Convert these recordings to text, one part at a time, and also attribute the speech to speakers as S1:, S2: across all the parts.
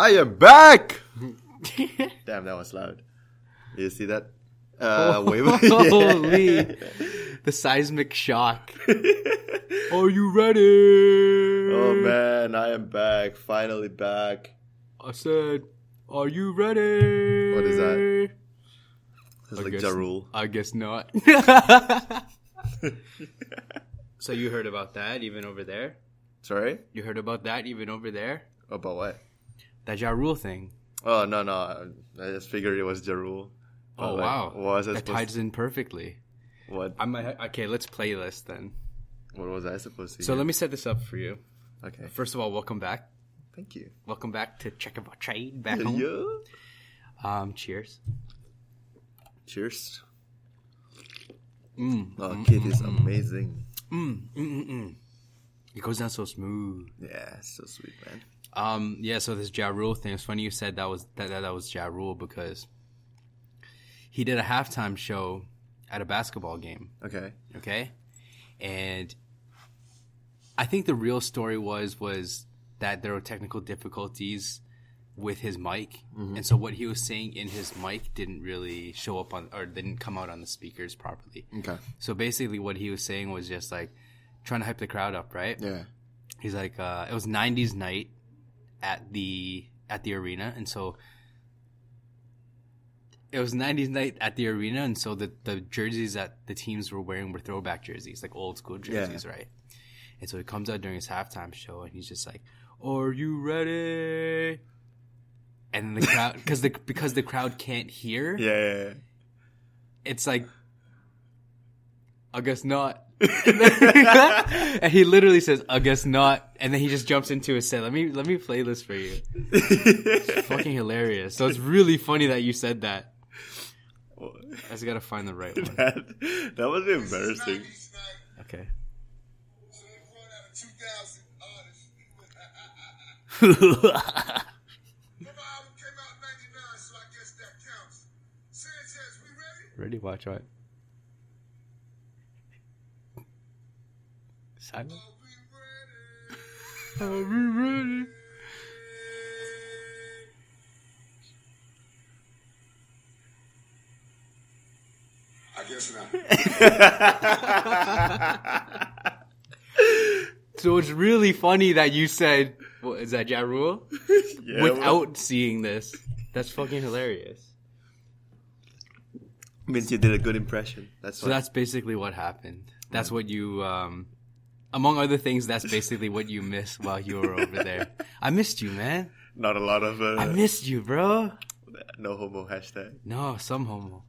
S1: I am back. Damn, that was loud. You see that? Uh, wait, wait.
S2: Holy, the seismic shock. Are you ready?
S1: Oh man, I am back. Finally back.
S2: I said, "Are you ready?"
S1: What is that? It's
S2: I
S1: like
S2: guess-
S1: Ja Rule.
S2: I guess not. so you heard about that even over there?
S1: Sorry?
S2: You heard about that even over there?
S1: About what?
S2: That Ja Rule thing.
S1: Oh no no, I I just figured it was Ja Rule.
S2: Oh
S1: like,
S2: wow,
S1: was
S2: that ties in perfectly.
S1: what
S2: I might okay. Let's playlist then.
S1: what was I supposed to
S2: do?
S1: So
S2: let me set this up for you.
S1: Okay.
S2: First of all, welcome back.
S1: Thank you.
S2: Welcome back to Track of All Trades back home.
S1: Yeah.
S2: Um, cheers.
S1: Cheers.
S2: Mm,
S1: Oh, kid is amazing.
S2: mm, mm, mm, mm. It goes down so smooth.
S1: Yeah, so sweet, man.
S2: Um, yeah. So this Ja Rule thing. It's funny you said that was that that, that was Ja Rule because he did a halftime show at a basketball game.
S1: Okay.
S2: Okay, and I think the real story was was that there were technical difficulties with his mic, and so what he was saying in his mic didn't really show up on or didn't come out on the speakers properly.
S1: Okay.
S2: So basically, what he was saying was just like trying to hype the crowd up, right?
S1: Yeah.
S2: He's like, uh, it was '90s night at the at the arena, and so it was '90s night at the arena, and so the the jerseys that the teams were wearing were throwback jerseys, like old school jerseys, right? And so he comes out during his halftime show, and he's just like, "Are you ready?" And the crowd, because the because the crowd can't hear,
S1: Yeah, yeah, yeah.
S2: it's like, I guess not. and he literally says, "I guess not," and then he just jumps into his set. Let me let me play this for you. Fucking hilarious. So it's really funny that you said that. I just gotta find the right one.
S1: that, that was embarrassing.
S2: Okay. Ready? Watch out. Silent. Are we ready?
S3: I guess not.
S2: So it's really funny that you said, what, is that Ja Rule?
S1: Yeah,
S2: Without seeing this. That's fucking hilarious.
S1: means you did a good impression. That's
S2: So
S1: why.
S2: that's basically what happened. That's what you, um, among other things, that's basically what you missed while you were over there. I missed you, man.
S1: not a lot of
S2: I
S1: uh,
S2: missed you, bro.
S1: no homo hashtag.
S2: No, some homo.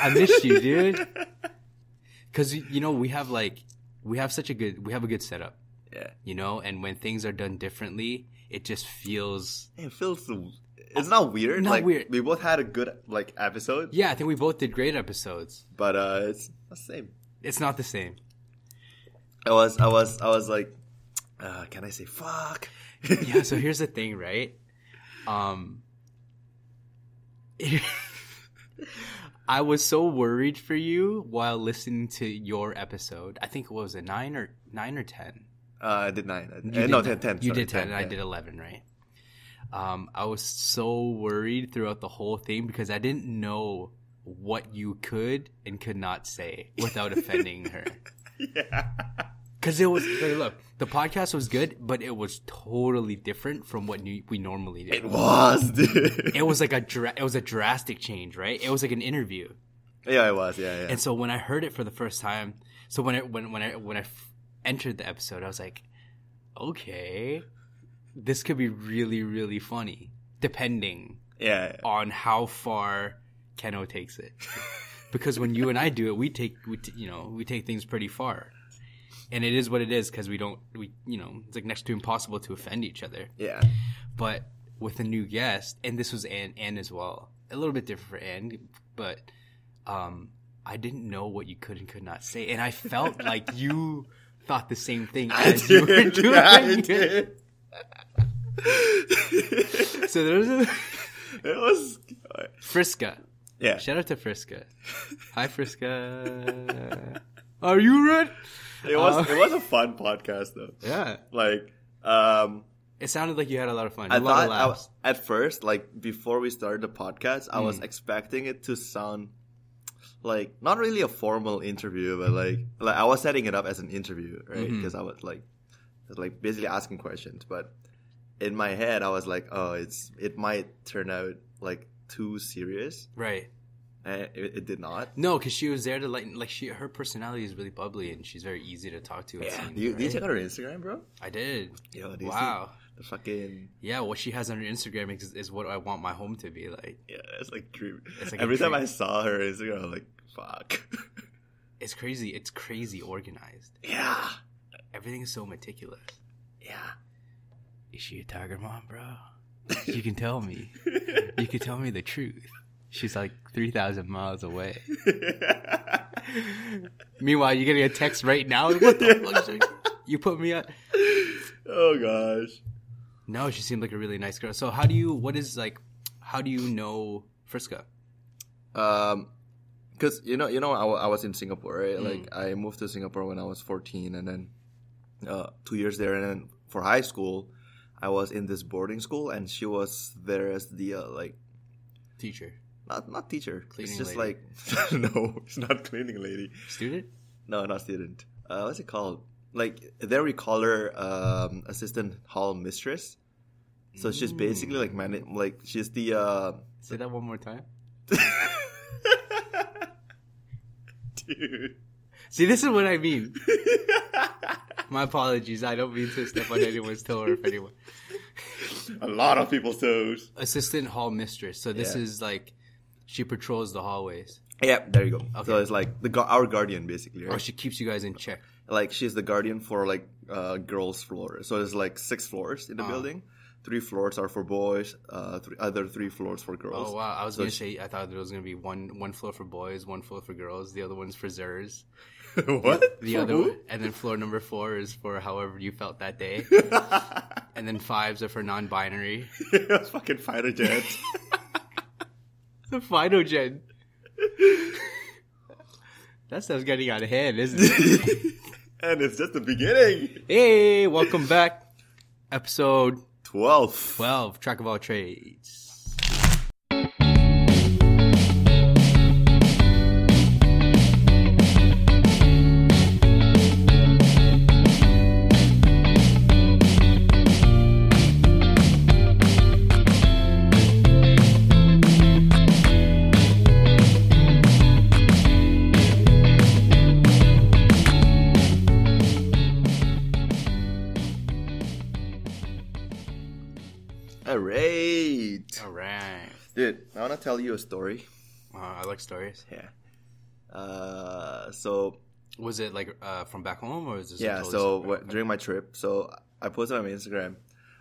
S2: I missed you, dude. Cause you know we have like we have such a good we have a good setup,
S1: Yeah,
S2: you know, and when things are done differently, it just feels
S1: it feels. It's not weird.
S2: Not
S1: like,
S2: weird.
S1: We both had a good like episode,
S2: yeah. I think we both did great episodes.
S1: but uh, it's not the same.
S2: It's not the same.
S1: I was, I was, I was like, uh, can I say fuck?
S2: yeah so here's the thing right um i was so worried for you while listening to your episode i think it was a nine or nine or ten
S1: Uh, I did nine.
S2: You
S1: Uh,
S2: did
S1: no,
S2: ten,
S1: ten, ten.
S2: you
S1: sorry,
S2: did 10, and i did 11 right um i was so worried throughout the whole thing because i didn't know what you could and could not say without offending her
S1: Yeah.
S2: Because it was look, the podcast was good, but it was totally different from what we normally do.
S1: It was, dude.
S2: it was like a dra- it was a drastic change, right? It was like an interview.
S1: yeah, it was. Yeah, yeah.
S2: And so when I heard it for the first time, so when I when when I when I f- entered the episode, I was like, okay, this could be really really funny, depending
S1: yeah,
S2: on how far Kenno takes it. because when you and I do it, we take we t- you know we take things pretty far, and it is what it is because we don't we you know it's like next to impossible to offend each other.
S1: yeah.
S2: But with a new guest, and this was Anne, Anne as well, a little bit different for Anne, but um, I didn't know what you could and could not say, and I felt like you thought the same thing as you were
S1: did.
S2: doing
S1: I did.
S2: So there's a
S1: It was.
S2: Friska.
S1: Yeah.
S2: Shout out to Friska. Hi, Friska. Are you ready?
S1: It was
S2: Uh,
S1: it was a fun podcast though.
S2: Yeah.
S1: Like um
S2: It sounded like you had a lot of fun.
S1: I
S2: a lot of
S1: I,
S2: laughs.
S1: at first, like before we started the podcast, I
S2: Mm.
S1: was expecting it to sound like not really a formal interview, but like like I was setting it up as an interview, right? Because I was like, was, like basically asking questions, but in my head, I was like, oh, it's it might turn out like too serious,
S2: right.
S1: And it, it did not.
S2: No, because she was there to like, like she, her personality is really bubbly and she's very easy to talk to.
S1: Yeah,
S2: seems,
S1: you, do you check out her Instagram, bro?
S2: I did.
S1: Yo, you
S2: Wow.
S1: the fucking
S2: Yeah, what she has on her Instagram is, is what I want my home to be like.
S1: yeah, it's like dream.
S2: It's like
S1: Every time
S2: dream.
S1: I saw her Instagram, I was like, fuck.
S2: It's crazy. It's crazy organized.
S1: yeah,
S2: Everything is so meticulous.
S1: yeah.
S2: Is she a tiger mom, bro? You can tell me. You can tell me the truth. She's like 3,000 miles away. Meanwhile, you're getting a text right now. What the fuck? You put me on.
S1: oh gosh.
S2: No, she seemed like a really nice girl. So, how do you, what is like, how do you know Friska?
S1: Um, because you know, you know, I, I was in Singapore, right?
S2: Mm.
S1: Like I moved to Singapore when I was fourteen, and then uh, two years there, and then for high school, I was in this boarding school, and she was there as the uh, like
S2: Teacher.
S1: Not not teacher.
S2: Cleaning
S1: it's just
S2: lady.
S1: like no, it's not cleaning lady.
S2: Student?
S1: No, not student. Uh, what's it called? Like there we call her um, assistant hall mistress. So she's basically like man, like she's the uh,
S2: Say that one more time.
S1: dude.
S2: See, this is what I mean. My apologies. I don't mean to step on anyone's toe or if anyone.
S1: A lot of people's toes.
S2: Assistant hall mistress. So this
S1: Yeah.
S2: is like she patrols the hallways.
S1: Yeah, there you go. So it's like the our guardian basically, right?
S2: Or she keeps you guys in check.
S1: like she's the guardian for like uh, girls' floor. So there's like six floors in the
S2: Uh-huh.
S1: building. Three floors are for boys. Uh, three, other three floors for girls.
S2: Oh wow! I was
S1: So
S2: gonna
S1: she-
S2: say I thought there was gonna be one one floor for boys, one floor for girls, the other one's for Zers.
S1: what?
S2: The
S1: For
S2: other,
S1: who?
S2: and then floor number four is for however you felt that day, and then fives are for non-binary.
S1: Fucking fighter jets.
S2: The Phinogen. that stuff's getting out of hand, isn't it?
S1: and it's just the beginning.
S2: hey, welcome back, episode
S1: Twelve.
S2: twelve, track of all trades.
S1: To tell you a story.
S2: Uh, I like stories.
S1: Yeah. Uh, so
S2: Was it like uh, from back home or is this?
S1: yeah,
S2: totally
S1: so during my trip, so I posted on my Instagram.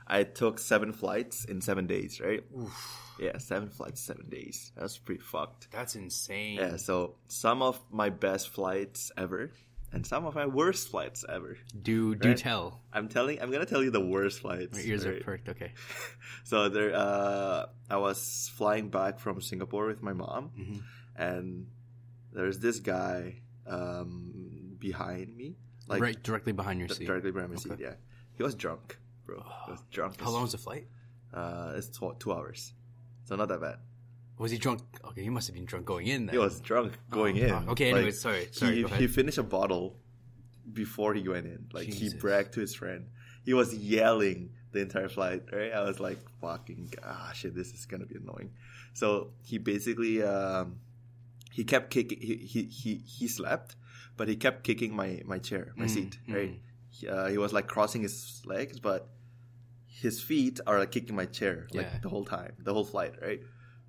S1: I took seven flights in seven days, right? Yeah, seven flights, seven days. That's pretty fucked.
S2: That's insane.
S1: Yeah, so some of my best flights ever, and some of my worst flights ever.
S2: Do do
S1: Right?
S2: tell.
S1: I'm telling, I'm gonna tell you the worst flights.
S2: My ears are perked. Okay.
S1: So there, uh, I was flying back from Singapore with my mom,
S2: Mhm.
S1: and there's this guy um, behind me, like
S2: right directly behind your seat.
S1: directly behind my
S2: Okay.
S1: seat. Yeah, he was drunk, bro. He was drunk.
S2: How long was the flight?
S1: Uh, it's tw- two hours, so not that bad.
S2: Was he drunk? Okay, he must have been drunk going in. Then.
S1: He was drunk going
S2: Oh,
S1: in.
S2: fuck. Okay,
S1: Like,
S2: anyways, sorry, sorry,
S1: He, he finished a bottle before he went in. Like
S2: Jesus.
S1: he bragged to his friend. He was yelling the entire flight. Right? I was like, "Fucking shit! This is gonna be annoying." So he basically um, he kept kicking. He, he he he slept, but he kept kicking my my chair, my
S2: Mm,
S1: seat.
S2: mm.
S1: Right? He, uh, he was like crossing his legs, but his feet are like kicking my chair like
S2: Yeah.
S1: the whole time, the whole flight. Right?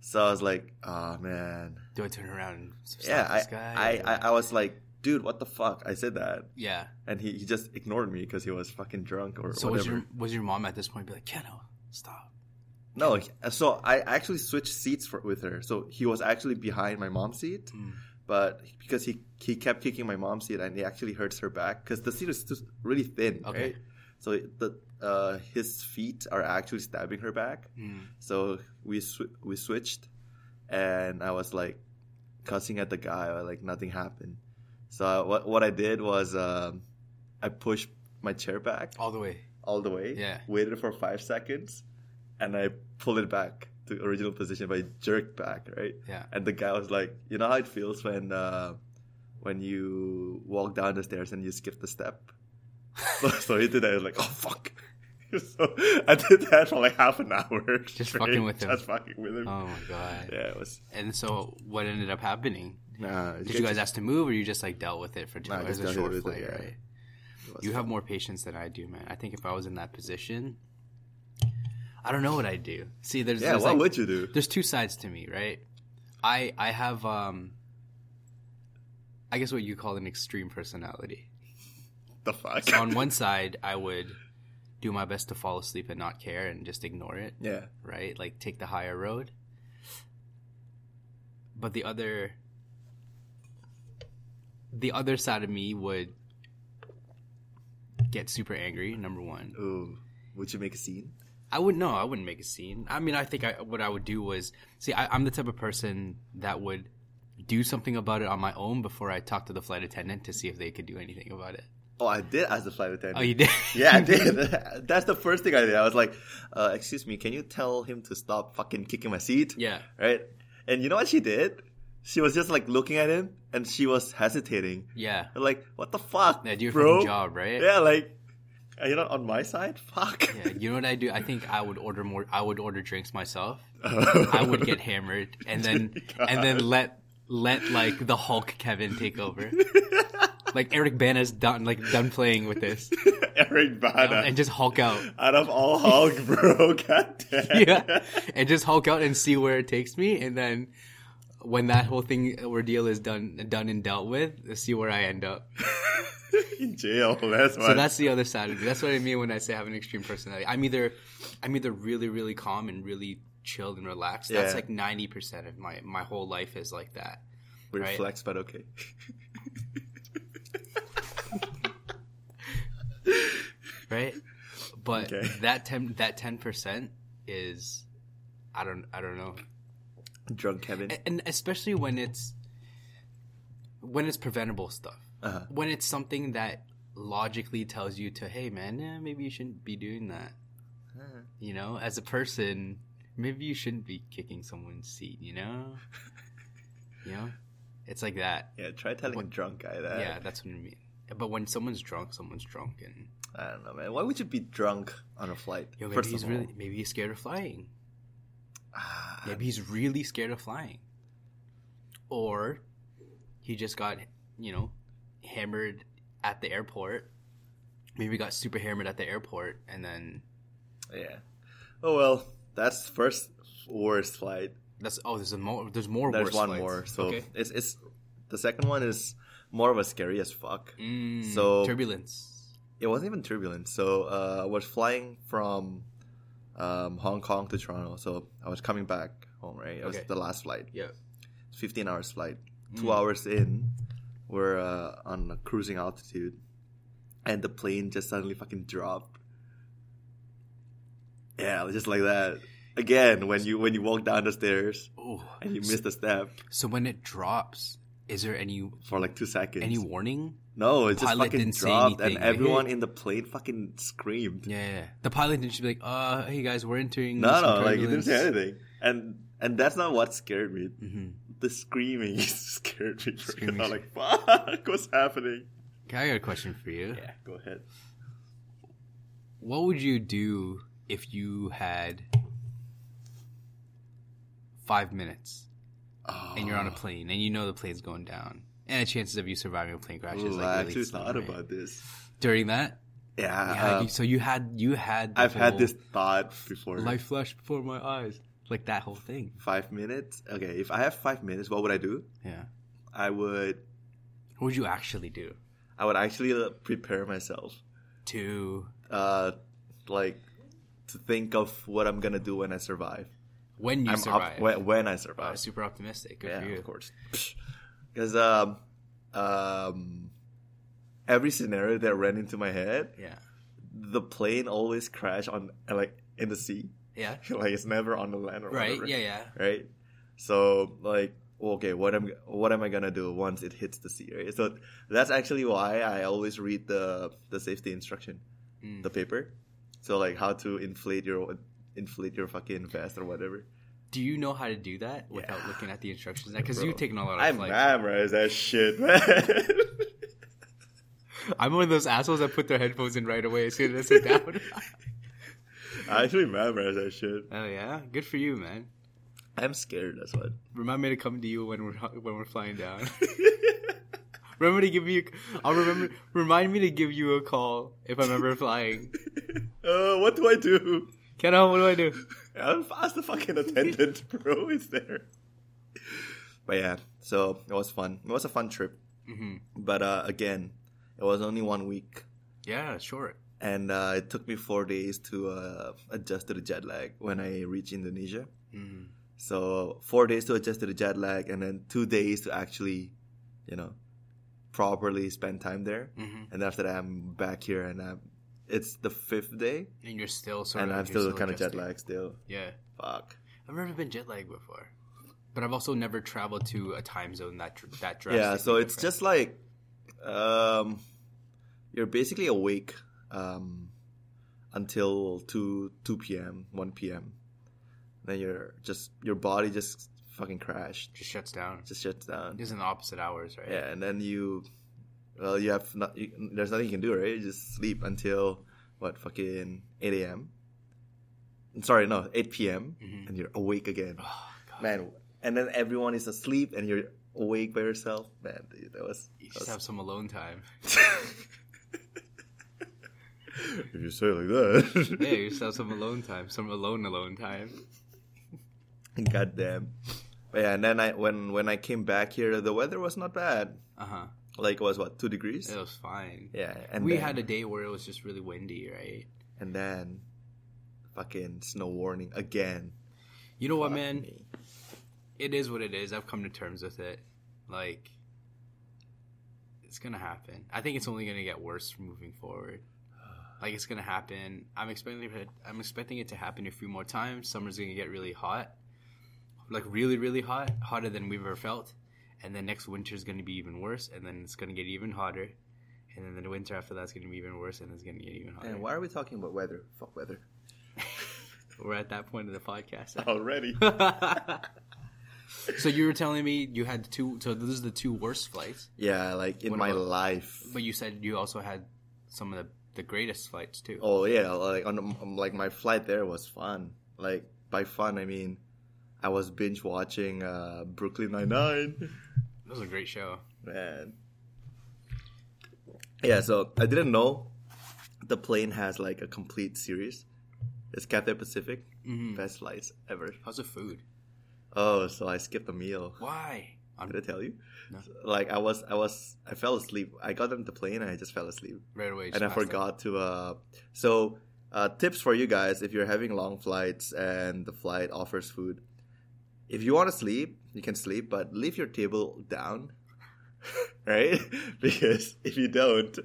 S1: So I was like, "Oh man."
S2: Do I turn around and
S1: yeah, I,
S2: this guy?
S1: I, I, I was like, dude, what the fuck? I said that,
S2: yeah.
S1: and he, he just ignored me because he was fucking drunk or
S2: So was your was your mom at this point be like, Kenno, stop?
S1: No, so I actually switched seats for, with her. So he was actually behind my mom's seat,
S2: Mm.
S1: but because he he kept kicking my mom's seat, and he actually hurts her back because the seat is just really thin.
S2: Okay.
S1: Right? So the uh, his feet are actually stabbing her back.
S2: Mm.
S1: So we sw- we switched, and I was like cussing at the guy, like nothing happened. So what what I did was um, I pushed my chair back
S2: All the way.
S1: all the way.
S2: Yeah.
S1: Waited for five seconds, and I pulled it back to original position, but I jerked back, right?
S2: Yeah.
S1: And the guy was like, "You know how it feels when uh, when you walk down the stairs and you skip the step." so, he did that. I was like, "Oh fuck." So I did that for like half an hour.
S2: Just
S1: straight,
S2: fucking with him.
S1: Just fucking with him.
S2: Oh my god.
S1: Yeah, it was.
S2: And so, what ended up happening?
S1: Nah,
S2: Did you guys ask to move, or you just like dealt with it for two
S1: Nah,
S2: hours?
S1: just
S2: a
S1: dealt
S2: short
S1: with it, yeah.
S2: right?
S1: it
S2: You have more patience than I do, man. I think if I was in that position, I don't know what I'd do. See, there's
S1: Yeah,
S2: there's,
S1: what
S2: like-
S1: would you do?
S2: there's two sides to me, right? I I have um I guess what you call an extreme personality.
S1: The fuck?
S2: So on one side, I would do my best to fall asleep and not care and just ignore it,
S1: yeah.
S2: right? Like take the higher road. But the other the other side of me would get super angry, number 1.
S1: Ooh, would you make a scene?
S2: I wouldn't know. I wouldn't make a scene. I mean, I think I, what I would do was see. I, I'm the type of person that would do something about it on my own before I talk to the flight attendant to see if they could do anything about it.
S1: Oh, I did ask the flight attendant.
S2: Oh, you did?
S1: Yeah, I did. That's the first thing I did. I was like, uh, "Excuse me, can you tell him to stop fucking kicking my seat?"
S2: Yeah.
S1: Right. And you know what she did? She was just like looking at him, and she was hesitating.
S2: Yeah.
S1: Like, what the fuck,
S2: Yeah, do your
S1: bro?
S2: job, right?
S1: Yeah, like, are you not on my side? Fuck.
S2: Yeah. You know what I do? I think I would order more. I would order drinks myself. I would get hammered and then and then let let like the Hulk Kevin take over. Like Eric Bana's done like done playing with this
S1: Eric Bana.
S2: and just Hulk out.
S1: out of all Hulk, bro. God damn.
S2: yeah, and just Hulk out and see where it takes me, and then when that whole thing ordeal is done done and dealt with, see where I end up.
S1: In jail. That's why.
S2: So that's the other side of it. That's what I mean when I say I have an extreme personality. I'm either I'm either really really calm and really chilled and relaxed. That's
S1: Yeah.
S2: like ninety percent of my my whole life is like that.
S1: Weird
S2: right.
S1: flex, but okay.
S2: Right? But
S1: Okay.
S2: that ten that ten percent is, I don't I don't know,
S1: Drunk Kevin.
S2: And especially when it's when it's preventable stuff.
S1: Uh-huh.
S2: When it's something that logically tells you to, hey man, eh, maybe you shouldn't be doing that. You know, as a person, maybe you shouldn't be kicking someone's seat. You know, you know, it's like that.
S1: Yeah, try telling a drunk guy that.
S2: Yeah, that's what I mean. But when someone's drunk, someone's drunk, and
S1: I don't know, man. Why would you be drunk on a flight?
S2: Yo, maybe he's really maybe he's scared of flying.
S1: Ah,
S2: Maybe he's really scared of flying. Or he just got, you know, hammered at the airport. Maybe got super hammered at the airport and then
S1: yeah. Oh well, that's first worst flight.
S2: that's oh there's a more there's more
S1: There's
S2: worse
S1: one
S2: flights.
S1: more. So
S2: okay.
S1: it's it's the second one is more of a scary as fuck.
S2: Mm,
S1: so-
S2: turbulence.
S1: It wasn't even turbulent. So uh, I was flying from um, Hong Kong to Toronto. So I was coming back home. Right, it was
S2: Okay.
S1: the last flight.
S2: Yeah.
S1: 15 hours flight. Two
S2: Mm.
S1: hours in, we're uh, on a cruising altitude, and the plane just suddenly fucking dropped. Yeah, just like that. Again, when you when you walk down the stairs
S2: Oh.
S1: and you miss the step
S2: So when it drops, is there any
S1: for like two seconds.
S2: any warning?
S1: no, it just fucking dropped, and
S2: like,
S1: everyone
S2: hey.
S1: in the plane fucking screamed.
S2: Yeah, yeah, yeah. The pilot didn't just be like, "Uh, hey guys, we're entering."
S1: No, no, like he didn't say anything, and and that's not what scared me.
S2: Mhm.
S1: The screaming scared me.
S2: Screaming.
S1: I'm like, fuck, what's happening?
S2: Okay, I got a question for you.
S1: Yeah, go ahead.
S2: What would you do if you had five minutes
S1: Oh,
S2: and you're on a plane and you know the plane's going down and the chances of you surviving a plane crash is
S1: Ooh,
S2: like
S1: I
S2: really
S1: actually
S2: slim,
S1: thought
S2: right?
S1: about this.
S2: during that.
S1: Yeah,
S2: Yeah, you- so you had you had.
S1: I've had this thought before.
S2: life flashed before my eyes, like that whole thing.
S1: five minutes. Okay, if I have five minutes, what would I do?
S2: Yeah.
S1: I would,
S2: What would you actually do
S1: I would actually uh, prepare myself,
S2: to
S1: uh, like to think of what I'm gonna do when I survive.
S2: When you
S1: I'm
S2: survive?
S1: up when, when I
S2: Wow,
S1: survive.
S2: super optimistic. Good
S1: yeah,
S2: for you.
S1: of course. Because um, um, every scenario that ran into my head,
S2: Yeah.
S1: the plane always crash on like in the sea.
S2: Yeah.
S1: like it's never on the land or
S2: Right.
S1: whatever.
S2: Yeah. Yeah.
S1: right? So like, okay, what am what am I gonna do once it hits the sea? Right? So that's actually why I always read the the safety instruction,
S2: Mm.
S1: the paper, So like how to inflate your inflate your fucking vest or whatever.
S2: Do you know how to do that without
S1: Yeah.
S2: looking at the instructions? Because you've taken a lot of
S1: I
S2: flights.
S1: memorize that shit, man.
S2: I'm one of those assholes that put their headphones in right away as soon as I sit down.
S1: I actually memorize that shit.
S2: oh yeah, good for you, man.
S1: I'm scared. That's what.
S2: Remind me to come to you when we're when we're flying down. remember to give me. A, I'll remember. Remind me to give you a call if I'm ever flying.
S1: uh, what do I do?
S2: Kenno, what do I do?
S1: I'll ask the fucking attendant, bro. It's there. But yeah, so it was fun. It was a fun trip.
S2: hmm
S1: But uh, again, it was only one week,
S2: Yeah, sure.
S1: and uh, it took me four days to uh, adjust to the jet lag when I reached Indonesia.
S2: Mm.
S1: So four days to adjust to the jet lag, and then two days to actually, you know, properly spend time there.
S2: hmm
S1: And after that, I'm back here, and I'm, it's the fifth day,
S2: And you're still sort
S1: and
S2: of.
S1: I'm still kind of jet lagged still.
S2: Yeah,
S1: Fuck.
S2: I've never been jet lagged before, but I've also never traveled to a time zone that that
S1: drastic.
S2: Yeah,
S1: so it's
S2: different.
S1: just like, um, you're basically awake, um, until two two p.m. one p.m. Then you're just your body just fucking crashed,
S2: just shuts down.
S1: just shuts down.
S2: It's in the opposite hours, right?
S1: Yeah, and then you, well, you have not. You, there's nothing you can do, right? You just sleep until what fucking eight a.m. Sorry, no, eight p.m.
S2: Mhm.
S1: and you're awake again,
S2: Oh,
S1: man. And then everyone is asleep, and you're awake by yourself, man. Dude, that was.
S2: You
S1: that
S2: just
S1: was-
S2: have some alone time.
S1: if you say it like that.
S2: yeah, you just have some alone time, some alone alone time.
S1: God damn. But yeah, and then I when when I came back here, the weather was not bad.
S2: Uh huh.
S1: Like it was what two degrees?
S2: It was fine.
S1: Yeah, and
S2: we
S1: then,
S2: had a day where it was just really windy, right?
S1: and then fucking snow warning again.
S2: You know what, man?
S1: me.
S2: It is what it is. I've come to terms with it. Like, it's gonna happen. I think it's only gonna get worse moving forward. Like, it's gonna happen. I'm expecting it. I'm expecting it to happen a few more times. Summer's gonna get really hot, like really, really hot, hotter than we've ever felt. And then next winter is gonna be even worse, and then it's gonna get even hotter. And then the winter after that's gonna be even worse, and it's gonna get even hotter.
S1: And why are we talking about weather? Fuck weather.
S2: We're at that point of the podcast.
S1: Already.
S2: so you were telling me you had two. So this is the two worst flights,
S1: yeah, like in
S2: What
S1: my
S2: about-
S1: life.
S2: but you said you also had some of the, the greatest flights too.
S1: Oh yeah, like on like my flight there was fun. Like by fun, I mean I was binge watching uh, Brooklyn Nine Nine.
S2: That was a great show.
S1: Man. Yeah, so I didn't know the plane has like a complete series. It's Cathay Pacific,
S2: Mhm.
S1: best flights ever.
S2: How's the food?
S1: Oh, so I skipped a meal.
S2: Why? I'm...
S1: Did I tell you?
S2: No.
S1: Like I was, I was, I fell asleep. I got on the plane and I just fell asleep,
S2: right away.
S1: and I forgot to. uh So, uh tips for you guys: if you're having long flights and the flight offers food, if you want to sleep, you can sleep, but leave your table down. right? Because if you don't,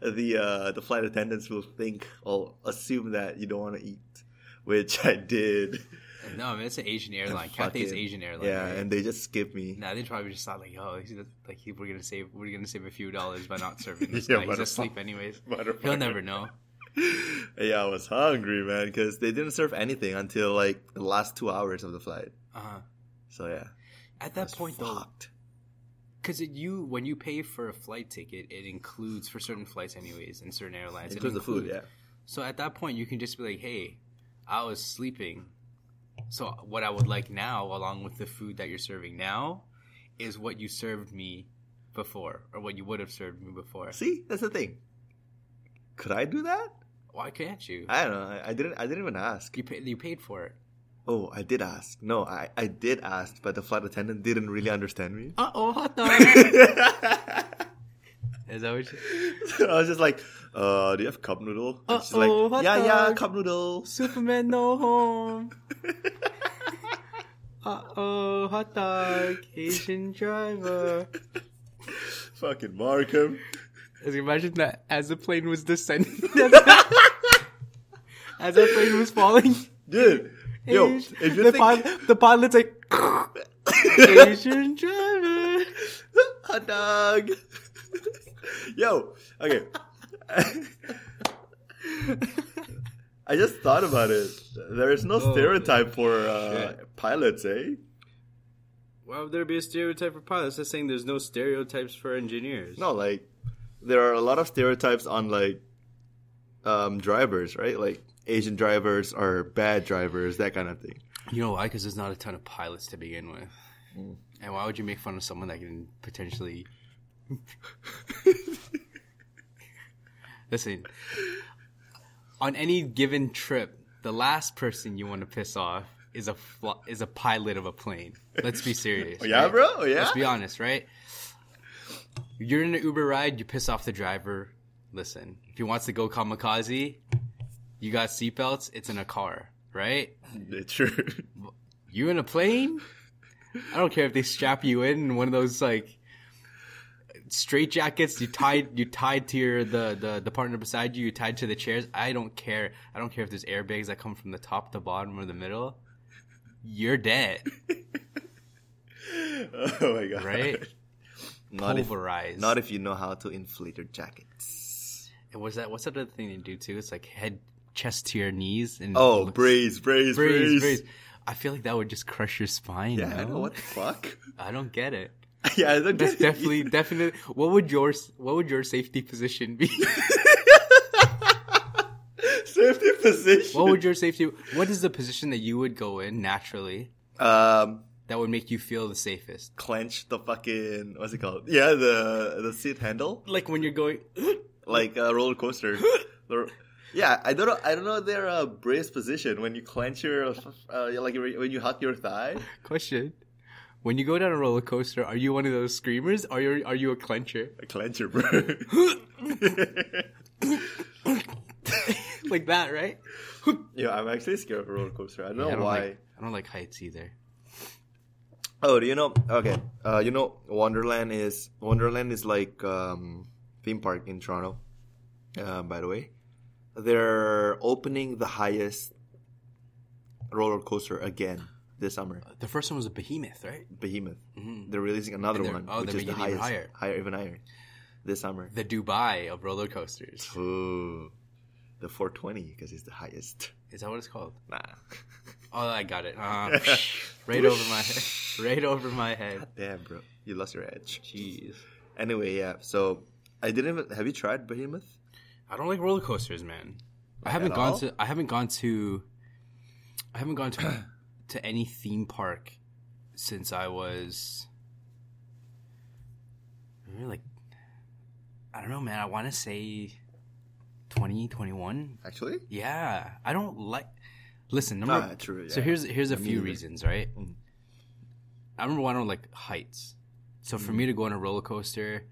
S1: the uh, the flight attendants will think or assume that you don't want to eat, which I did.
S2: No, I mean it's an Asian airline. Cathay's Asian airline.
S1: Yeah,
S2: right?
S1: and they just skip me.
S2: Nah, they probably just thought like, oh, he's like we're gonna save we're gonna save a few dollars by not serving this
S1: Yeah,
S2: guy. He's asleep anyways. He'll never know.
S1: yeah, I was hungry, man, because they didn't serve anything until like the last two hours of the flight.
S2: Uh-huh.
S1: So yeah,
S2: At that point though, because you when you pay for a flight ticket, it includes for certain flights anyways and certain airlines. it
S1: includes the food. Yeah,
S2: So at that point, you can just be like, "Hey, I was sleeping. So what I would like now, along with the food that you're serving now, is what you served me before, or what you would have served me before.
S1: see, that's the thing. Could I do that?
S2: Why can't you?
S1: I don't know. I, I didn't. I didn't even ask.
S2: You paid. You paid for it.
S1: Oh, I did ask. No, I, I did ask, but the flight attendant didn't really understand me.
S2: Uh oh, hot dog. Is that what? You...
S1: I was just like, uh, do you have cup noodle? And she's
S2: Uh-oh,
S1: like,
S2: hot
S1: yeah, yeah,
S2: dog.
S1: cup noodle.
S2: Superman no home. Uh oh, hot dog, Asian driver.
S1: Fucking Markham.
S2: As you imagine that as the plane was descending, as the plane was falling,
S1: Dude, yo,
S2: Asian-
S1: if you
S2: the,
S1: think...
S2: pilot, the pilot's like Asian driver.
S1: hot dog. Yo, okay. I just thought about it. There is no
S2: Oh,
S1: stereotype for uh, pilots, eh?
S2: Why would there be a stereotype for pilots? That's saying there's no stereotypes for engineers.
S1: No, like there are a lot of stereotypes on like um, drivers, right? Like Asian drivers are bad drivers, that kind of thing.
S2: You know why? Because there's not a ton of pilots to begin with. Mm. And why would you make fun of someone that can potentially. Listen, on any given trip, the last person you want to piss off is a fl- is a pilot of a plane. Let's be serious.
S1: Oh, yeah,
S2: right?
S1: bro. Oh, yeah.
S2: Let's be honest, right? You're in an Uber ride, you piss off the driver. Listen, if he wants to go kamikaze, you got seatbelts, it's in a car, right?
S1: It's True.
S2: You in a plane? I don't care if they strap you in one of those like straight jackets you tied you tied to your the, the the partner beside you, you tied to the chairs. I don't care. I don't care if there's airbags that come from the top, the bottom, or the middle. You're dead,
S1: oh my god.
S2: right?
S1: Not if, not if you know how to inflate your jackets.
S2: and what's that? What's that other thing they do too? It's like head chest to your knees and
S1: Oh,
S2: looks-
S1: brace. brace, brace.
S2: I feel like that would just crush your spine.
S1: Yeah, I know what the fuck.
S2: I don't get it.
S1: yeah, I don't
S2: That's
S1: get it.
S2: definitely definitely. What would your what would your safety position be?
S1: safety position.
S2: what would your safety? What is the position that you would go in naturally
S1: um
S2: that would make you feel the safest?
S1: clench the fucking what's it called? Yeah, the the seat handle
S2: Like when you're going.
S1: like a roller coaster. Yeah, I don't know. I don't know their uh, brace position when you clench your uh, like when you hug your thigh.
S2: Question: When you go down a roller coaster, are you one of those screamers? Or are you, are you a clencher?
S1: A clencher, bro.
S2: like that, right?
S1: yeah, I'm actually scared of a roller coaster. I don't know
S2: I don't
S1: why.
S2: like. I don't like heights either.
S1: Oh, do you know? Okay, uh, you know, Wonderland is Wonderland is like um, theme park in Toronto. Uh, by the way, they're opening the highest roller coaster again this summer.
S2: The first one was a behemoth, right?
S1: Behemoth. They're releasing another
S2: they're-
S1: one,
S2: oh,
S1: which is the
S2: making it even
S1: highest,
S2: higher.
S1: higher, even higher, this summer.
S2: The Dubai of roller coasters.
S1: Ooh, the 420 because it's the highest.
S2: Is that what it's called?
S1: Nah,
S2: Oh, I got it. Uh, right over my head. Right over my head.
S1: damn, bro, you lost your edge.
S2: Jeez.
S1: Anyway, yeah. So I didn't. Even, have you tried Behemoth?
S2: I don't like roller coasters, man. I haven't gone
S1: all?
S2: to. I haven't gone to. I haven't gone to to any theme park since I was. Maybe like, I don't know, man. I want to say 20, 21.
S1: Actually,
S2: Yeah, I don't like. Listen, number.
S1: Ah, true,
S2: So here's here's a few
S1: neither.
S2: reasons, right?
S1: Mm.
S2: I remember one I don't like heights. So
S1: Mm.
S2: for me to go on a roller coaster,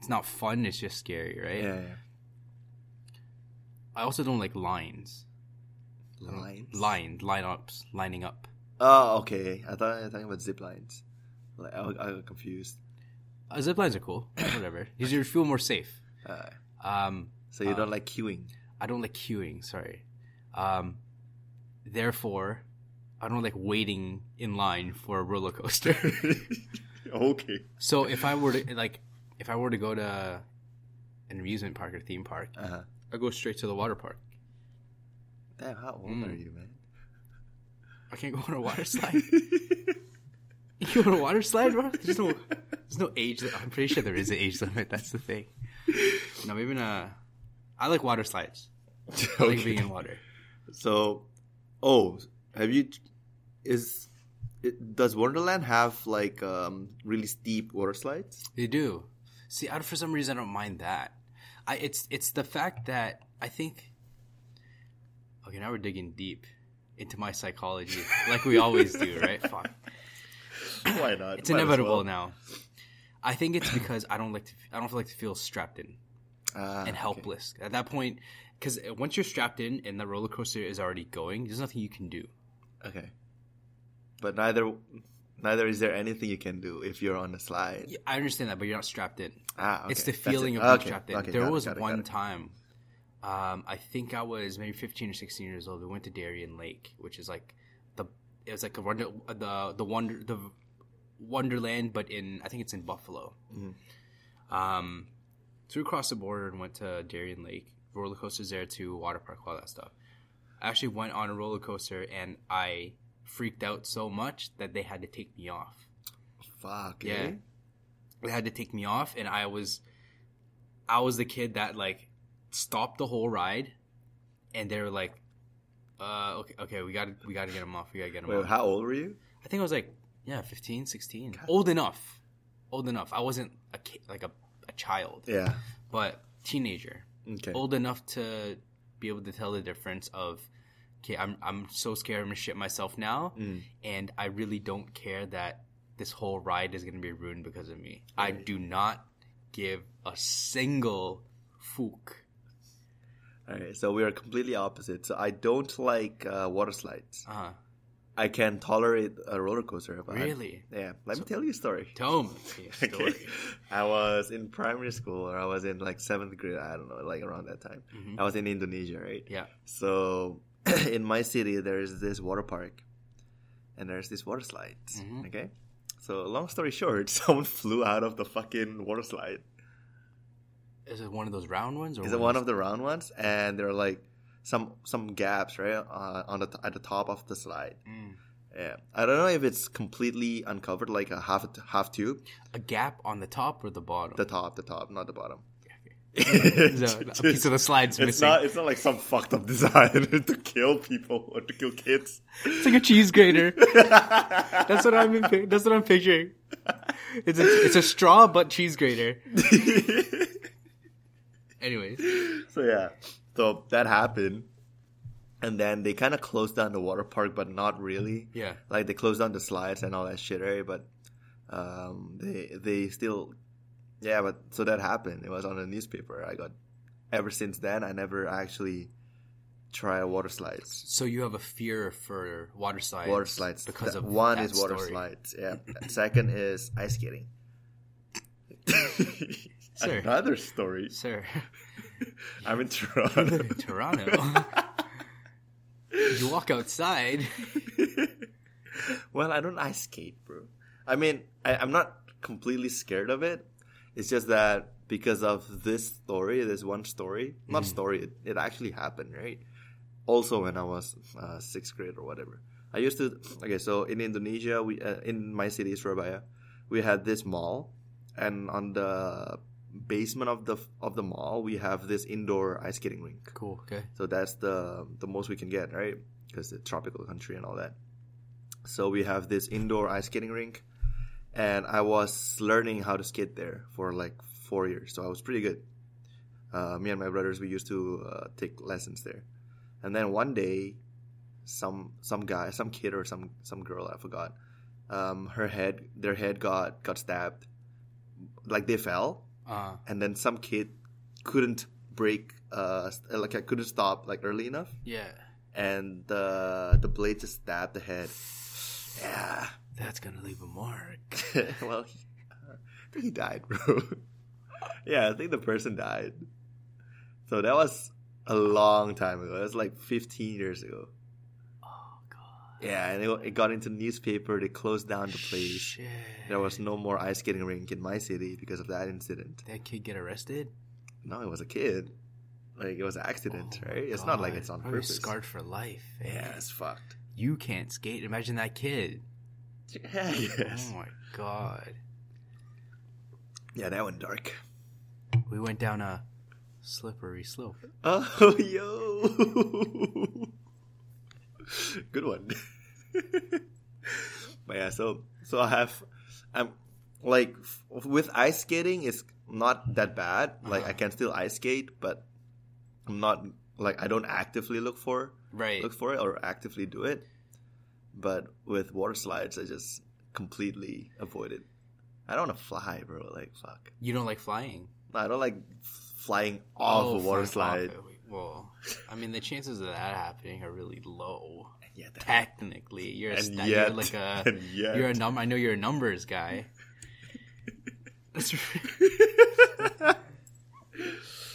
S2: it's not fun. It's just scary, right?
S1: yeah. yeah.
S2: I also don't like lines.
S1: Lines.
S2: Lined, line ups, lining up.
S1: Oh, okay. I thought you were talking about zip lines. Like I, I got confused.
S2: Uh, zip lines are cool, whatever. Because you feel more safe.
S1: Uh,
S2: Um,
S1: so you don't like queuing?
S2: I don't like queuing. Sorry. Um, therefore, I don't like waiting in line for a roller coaster.
S1: okay.
S2: so if I were to like, if I were to go to an amusement park or theme park,
S1: Uh huh.
S2: I go straight to the water park.
S1: Damn, how old
S2: Mm.
S1: are you, man?
S2: I can't go on a water slide. you go on a water slide, bro? There's no, there's no age. li- I'm pretty sure there is an age limit. That's the thing. No, maybe not. I like water slides. I like being in water.
S1: So, oh, have you? Is it, does Wonderland have like um really steep water slides?
S2: They do. See, I, for some reason, I don't mind that. I it's it's the fact that I think. Okay, now we're digging deep into my psychology, like we always do, right? Fuck.
S1: Why not?
S2: It's
S1: Might
S2: inevitable
S1: well.
S2: now. I think it's because I don't like to. I don't like to feel strapped in
S1: Ah,
S2: and
S1: okay.
S2: helpless at that point. Because once you're strapped in and the roller coaster is already going, there's nothing you can do.
S1: Okay, but neither neither is there anything you can do if you're on a slide.
S2: Yeah, I understand that, but you're not strapped in.
S1: Ah, okay.
S2: It's the feeling
S1: it.
S2: of being
S1: Okay,
S2: strapped in.
S1: okay,
S2: there was
S1: it,
S2: one time, um, I think I was maybe 15 or 16 years old. We went to Darien Lake, which is like the it was like a wonder the the wonder the Wonderland, but in I think it's in Buffalo.
S1: Mm-hmm.
S2: Um, so we crossed the border and went to Darien Lake, roller coasters there to water park, all that stuff. I actually went on a roller coaster and I freaked out so much that they had to take me off.
S1: Fuck.
S2: Yeah.
S1: eh?
S2: They had to take me off, and I was, I was the kid that like stopped the whole ride, and they were like, uh, okay, okay, we got to we got to get him off. We got to get him
S1: Wait,
S2: off.
S1: how old were you?
S2: I think I was like, yeah, 15, 16. Old enough. Old enough. I wasn't a kid, like a, a child,
S1: Yeah.
S2: but teenager.
S1: Okay.
S2: Old enough to be able to tell the difference of, okay, I'm, I'm so scared I'm to shit myself now,
S1: Mm.
S2: and I really don't care that this whole ride is going to be ruined because of me. I do not give a single fook.
S1: All right. So we are completely opposite. So I don't like uh, water slides.
S2: Uh-huh.
S1: I can tolerate a roller coaster. But
S2: Really?
S1: Yeah. Let me tell you a story.
S2: Tell me a story.
S1: Okay. I was in primary school, or I was in like seventh grade. I don't know, like around that time. I was in Indonesia, right?
S2: Yeah.
S1: So in my city, there is this water park, and there's this water slides.
S2: Mhm.
S1: Okay. So long story short, someone flew out of the fucking water slide.
S2: Is it one of those round ones? Or
S1: Is it one of the round ones? And there are like some some gaps, right, uh, on the t- at the top of the slide.
S2: Mm.
S1: Yeah, I don't know if it's completely uncovered, like a half half tube.
S2: a gap on the top or the bottom?
S1: The top, the top, not the bottom.
S2: A piece of the slide's
S1: it's
S2: missing.
S1: not. It's not like some fucked up design to kill people or to kill kids.
S2: It's like a cheese grater. that's what I'm. That's what I'm picturing. It's a it's a straw but cheese grater. Anyways,
S1: so yeah, so that happened, and then they kind of closed down the water park, but not really.
S2: yeah.
S1: Like they closed down the slides and all that shit, right? But um, they they still, yeah. But so that happened. It was on the newspaper. I got. Ever since then, I never actually try water slides.
S2: So you have a fear for water slides.
S1: Water slides
S2: because
S1: That-
S2: of
S1: one is water
S2: story.
S1: slides. Yeah. Second is ice skating.
S2: Sir.
S1: Another story.
S2: Sir,
S1: I'm in Toronto.
S2: Toronto. you walk outside.
S1: well, I don't ice skate, bro. I mean, I, I'm not completely scared of it. It's just that because of this story, this one story, not story, it, it actually happened, right? Also, when I was uh, sixth grade or whatever, I used to. Okay, so in Indonesia, we uh, in my city Surabaya, we had this mall, and on the basement of the of the mall, we have this indoor ice skating rink.
S2: Cool. Okay.
S1: So that's the the most we can get, right? Because it's a tropical country and all that. So we have this indoor ice skating rink, and I was learning how to skate there for like four years. So I was pretty good. Uh, me and my brothers we used to uh, take lessons there, and then one day, some some guy, some kid or some some girl, I forgot. Um, her head, their head got got stabbed, like they fell,
S2: Uh,
S1: and then some kid couldn't break uh like I couldn't stop like early enough
S2: yeah.
S1: and the the blade just stabbed the head. Yeah.
S2: That's gonna leave a mark.
S1: well, he, uh, I think he died, bro. yeah, I think the person died. So that was a long time ago. That was like 15 years ago.
S2: Oh god.
S1: Yeah, and it, it got into the newspaper. They closed down the place.
S2: Shit.
S1: There was no more ice skating rink in my city because of that incident.
S2: Did that kid get arrested?
S1: No, it was a kid. Like it was an accident,
S2: Oh,
S1: right? It's not like it's on
S2: Probably
S1: purpose.
S2: Scarred for life. eh?
S1: Yeah, it's fucked.
S2: You can't skate. Imagine that kid.
S1: Yeah, yes.
S2: Oh my god.
S1: Yeah, that went dark.
S2: We went down a slippery slope.
S1: Oh, yo. Good one. but yeah, so so I have, I'm like f- with ice skating, it's not that bad. Like I
S2: Uh-huh.
S1: can still ice skate, but I'm not like I don't actively look for
S2: Right.
S1: look for it or actively do it. But with water slides, I just completely avoid it. I don't want to fly, bro. Like fuck.
S2: You don't like flying?
S1: I don't like flying off
S2: Oh,
S1: a water slide.
S2: off. Well, I mean, the chances of that happening are really low.
S1: Yeah,
S2: Technically, you're a
S1: yet,
S2: you're like a you're a number. I know you're a numbers guy. That's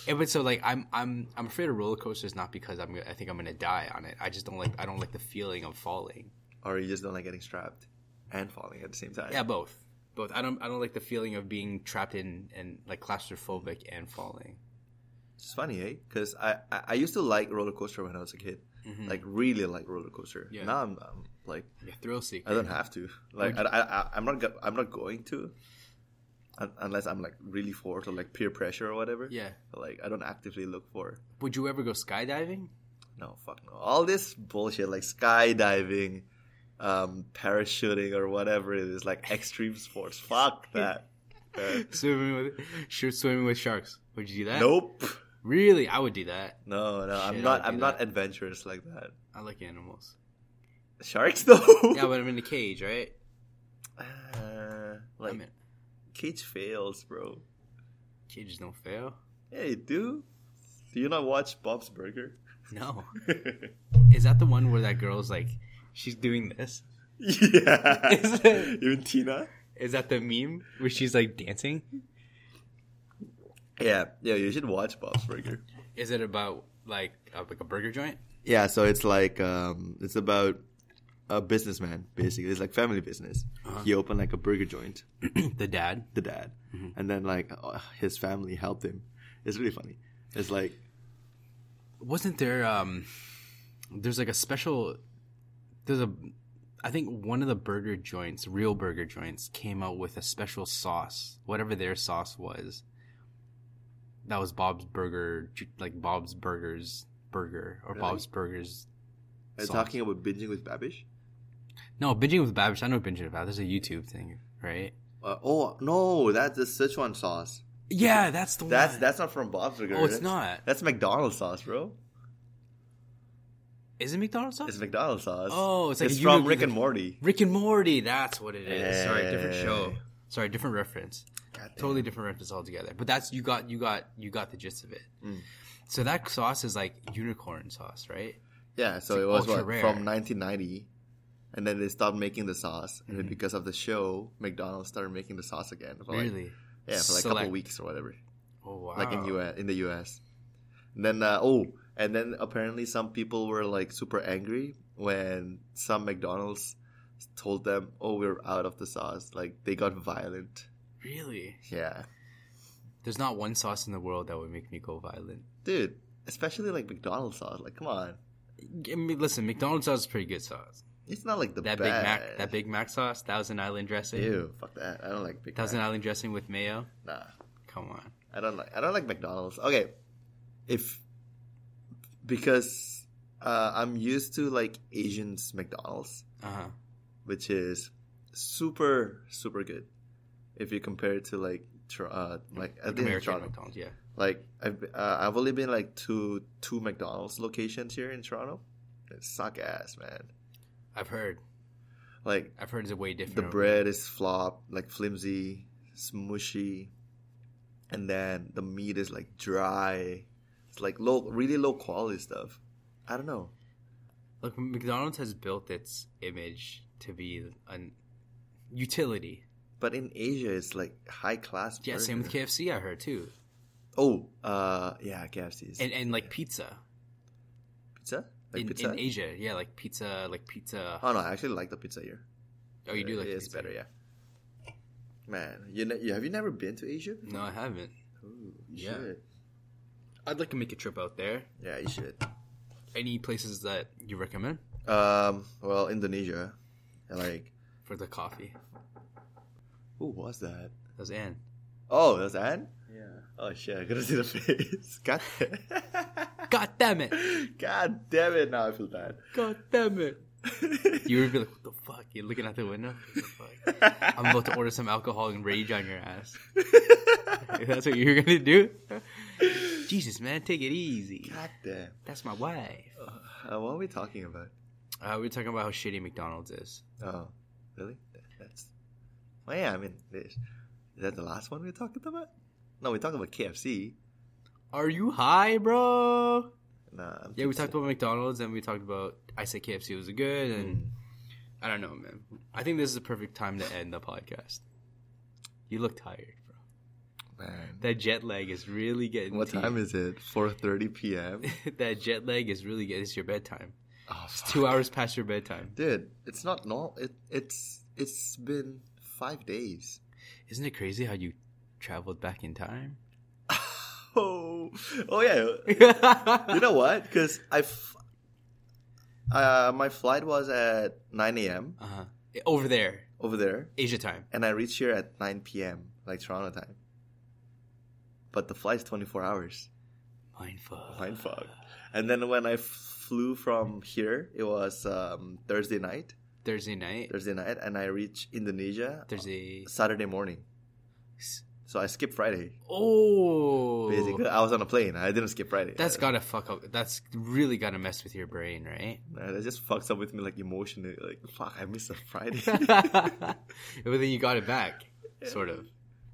S2: Yeah, but so like I'm I'm I'm afraid of roller coasters not because I'm I think I'm gonna die on it. I just don't like I don't like the feeling of falling.
S1: Or you just don't like getting strapped and falling at the same time.
S2: Yeah, both. Both. I don't I don't like the feeling of being trapped in and like claustrophobic and falling.
S1: It's funny, eh? Because I, I I used to like roller coaster when I was a kid, like really like roller coaster.
S2: Yeah.
S1: Now I'm, I'm like
S2: a thrill seeker.
S1: I don't have to. Like I, I, I I'm not go- I'm not going to, un- unless I'm like really forced or like peer pressure or whatever.
S2: Yeah.
S1: Like I don't actively look for.
S2: Would you ever go skydiving?
S1: No, fuck no. All this bullshit like skydiving, um, parachuting or whatever it is, like extreme sports. Fuck that. Uh,
S2: Swimming with sure swimming with sharks. Would you do that?
S1: nope.
S2: Really? I would do that.
S1: No, no, I'm not. I'm not adventurous like that.
S2: I like animals.
S1: Sharks though.
S2: Yeah, but I'm in a cage, right?
S1: Uh, like
S2: in.
S1: cage fails, bro.
S2: Cages don't fail.
S1: Hey, do. Do you not watch Bob's Burger?
S2: No. Is that the one where that girl's like, she's doing this?
S1: yeah.
S2: Is it-
S1: Even Tina.
S2: Is that the meme where she's like dancing?
S1: Yeah, yeah. You should watch Bob's Burger.
S2: Is it about like uh, like a burger joint?
S1: Yeah, so it's like um, it's about a businessman basically. It's like family business. He opened like a burger joint.
S2: the dad.
S1: The dad, and then like uh, his family helped him. It's really funny. It's like
S2: Wasn't there um there's like a special there's a I think one of the burger joints, real burger joints, came out with a special sauce, whatever their sauce was. That was Bob's Burger, like Bob's Burgers burger or
S1: Really?
S2: Bob's Burgers.
S1: are you
S2: Sauce.
S1: talking about binging with Babish.
S2: No, binging with Babish. I know binging with Babish. There's a YouTube thing, right?
S1: Uh, oh no, that's the Szechuan sauce.
S2: Yeah, that's the
S1: That's
S2: one.
S1: that's not from Bob's Burger.
S2: Oh, it's
S1: That's-
S2: not.
S1: That's McDonald's sauce, bro.
S2: Is it McDonald's sauce?
S1: It's McDonald's sauce.
S2: Oh, it's like a
S1: from Rick and Morty.
S2: Rick and Morty. That's what it is. Sorry, different show. Sorry, different reference. Totally different reference altogether. But that's you got you got you got the gist of it.
S1: Mm.
S2: So that sauce is like unicorn sauce, right?
S1: Yeah, so
S2: It's
S1: it was what from 1990, and then they stopped making the sauce, and
S2: Mm-hmm.
S1: because of the show, McDonald's started making the sauce again. For like,
S2: Really?
S1: yeah, for like a couple weeks or whatever,
S2: Oh wow.
S1: like in US in the US. And then uh, oh, and then apparently some people were like super angry when some McDonald's told them, "Oh, we're out of the sauce." Like they got violent.
S2: Really?
S1: Yeah,
S2: There's not one sauce in the world that would make me go violent.
S1: dude. Especially like McDonald's sauce. Like, come on,
S2: I mean, listen, McDonald's sauce is pretty good sauce.
S1: it's not like the
S2: That
S1: best.
S2: Big Mac, that Big Mac sauce, Thousand Island dressing,
S1: Ew, fuck that. I don't like Big
S2: Thousand
S1: Mac.
S2: Island dressing with mayo.
S1: Nah.
S2: Come on.
S1: I don't like I don't like McDonald's. Okay, if because uh, I'm used to like Asian's McDonald's,
S2: Uh huh.
S1: which is super super good. If you compare it to like Tor- uh, like I think
S2: American
S1: Toronto.
S2: McDonald's, yeah.
S1: Like I've uh, I've only been like to two McDonald's locations here in Toronto. It suck ass, man.
S2: I've heard.
S1: Like
S2: I've heard it's way different.
S1: the bread is flop, like flimsy, smushy, and then the meat is like dry. It's like low, really low quality stuff. I don't know.
S2: Look, McDonald's has built its image to be an utility.
S1: But in Asia, it's like high class.
S2: Yeah, same with. KFC. I heard too,
S1: Oh, uh, yeah, KFC's
S2: and and like pizza.
S1: pizza. Like
S2: in,
S1: pizza.
S2: in Asia, yeah, like pizza, like pizza.
S1: oh no, I actually like the pizza here.
S2: oh, you do like
S1: it's
S2: pizza.
S1: better, yeah. Man, you, ne- you have you never been to Asia?
S2: No, I haven't.
S1: Ooh,
S2: Yeah.
S1: should.
S2: I'd like to make a trip out there.
S1: Yeah, you should.
S2: Any places that you recommend
S1: Um, well, Indonesia, like,
S2: for the coffee?
S1: who was that?
S2: That was Anne.
S1: Oh, that's Anne? Yeah. Oh shit, I gotta see the face. God
S2: God damn it!
S1: God damn it, now I feel bad.
S2: God damn it! You would be like, what the fuck? You're looking out the window. What the fuck? I'm about to order some alcohol and rage on your ass. That's what you're gonna do? Jesus, man, take it easy.
S1: God damn.
S2: That's my wife.
S1: Uh, what are we talking about?
S2: Uh, we are talking about how shitty McDonald's is.
S1: Oh, really? That's. Well, yeah, I mean, is that the last one we were talking about? No, we talked about KFC.
S2: Are you high, bro?
S1: Nah, I'm
S2: Yeah, we talked about McDonald's and we talked about I said KFC was good and I don't know, man. I think this is the perfect time to end the podcast. You look tired.
S1: Man.
S2: That jet lag is really getting.
S1: What time
S2: you.
S1: is it? 4.30 p.m.?
S2: that jet lag is really getting. It's your bedtime.
S1: Oh,
S2: It's two hours past your bedtime.
S1: Dude, it's not no. It it's it's been five days.
S2: Isn't it crazy how you traveled back in time?
S1: oh, oh yeah. You know what? Because I, f- uh, my flight was at 9 a.m.
S2: uh-huh. Over there,
S1: over there,
S2: Asia time.
S1: and I reached here at 9 p.m. like Toronto time. But the flight's 24 hours.
S2: Mind fog.
S1: Mind fog. And then when I flew from here, it was um, Thursday night.
S2: Thursday night.
S1: Thursday night, and I reached Indonesia
S2: Thursday.
S1: Saturday morning. So I skipped Friday.
S2: Oh,
S1: Basically, I was on a plane. I didn't skip Friday.
S2: That's gotta fuck up. That's really gotta mess with your brain, right?
S1: uh, that just fucks up with me like emotionally. Like fuck, I missed a Friday.
S2: but then you got it back, sort of.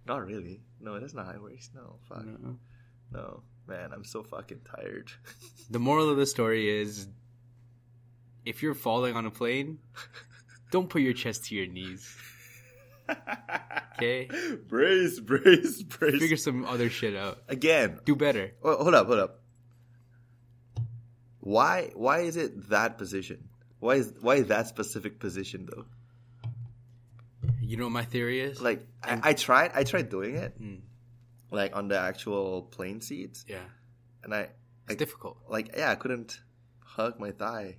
S1: not really. No, that's not how it works. No, fuck.
S2: No.
S1: No, man, I'm so fucking tired.
S2: The moral of the story is, if you're falling on a plane, don't put your chest to your knees. Okay,
S1: brace, brace, brace.
S2: figure some other shit out.
S1: Again,
S2: Do better.
S1: Oh, hold up, hold up. Why why is it that position? Why is why that specific position though?
S2: You know what my theory is?
S1: Like I, I tried I tried doing it
S2: Mm.
S1: like on the actual plane seats
S2: yeah,
S1: and I
S2: it's
S1: I,
S2: difficult.
S1: like yeah I couldn't hug my thigh.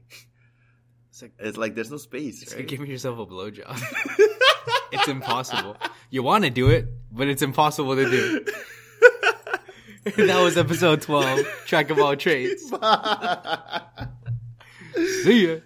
S2: It's like
S1: It's like there's no space.
S2: it's
S1: Right?
S2: like giving yourself a blowjob. it's impossible. You want to do it, but it's impossible to do. that was episode twelve. Track of all trades. See ya.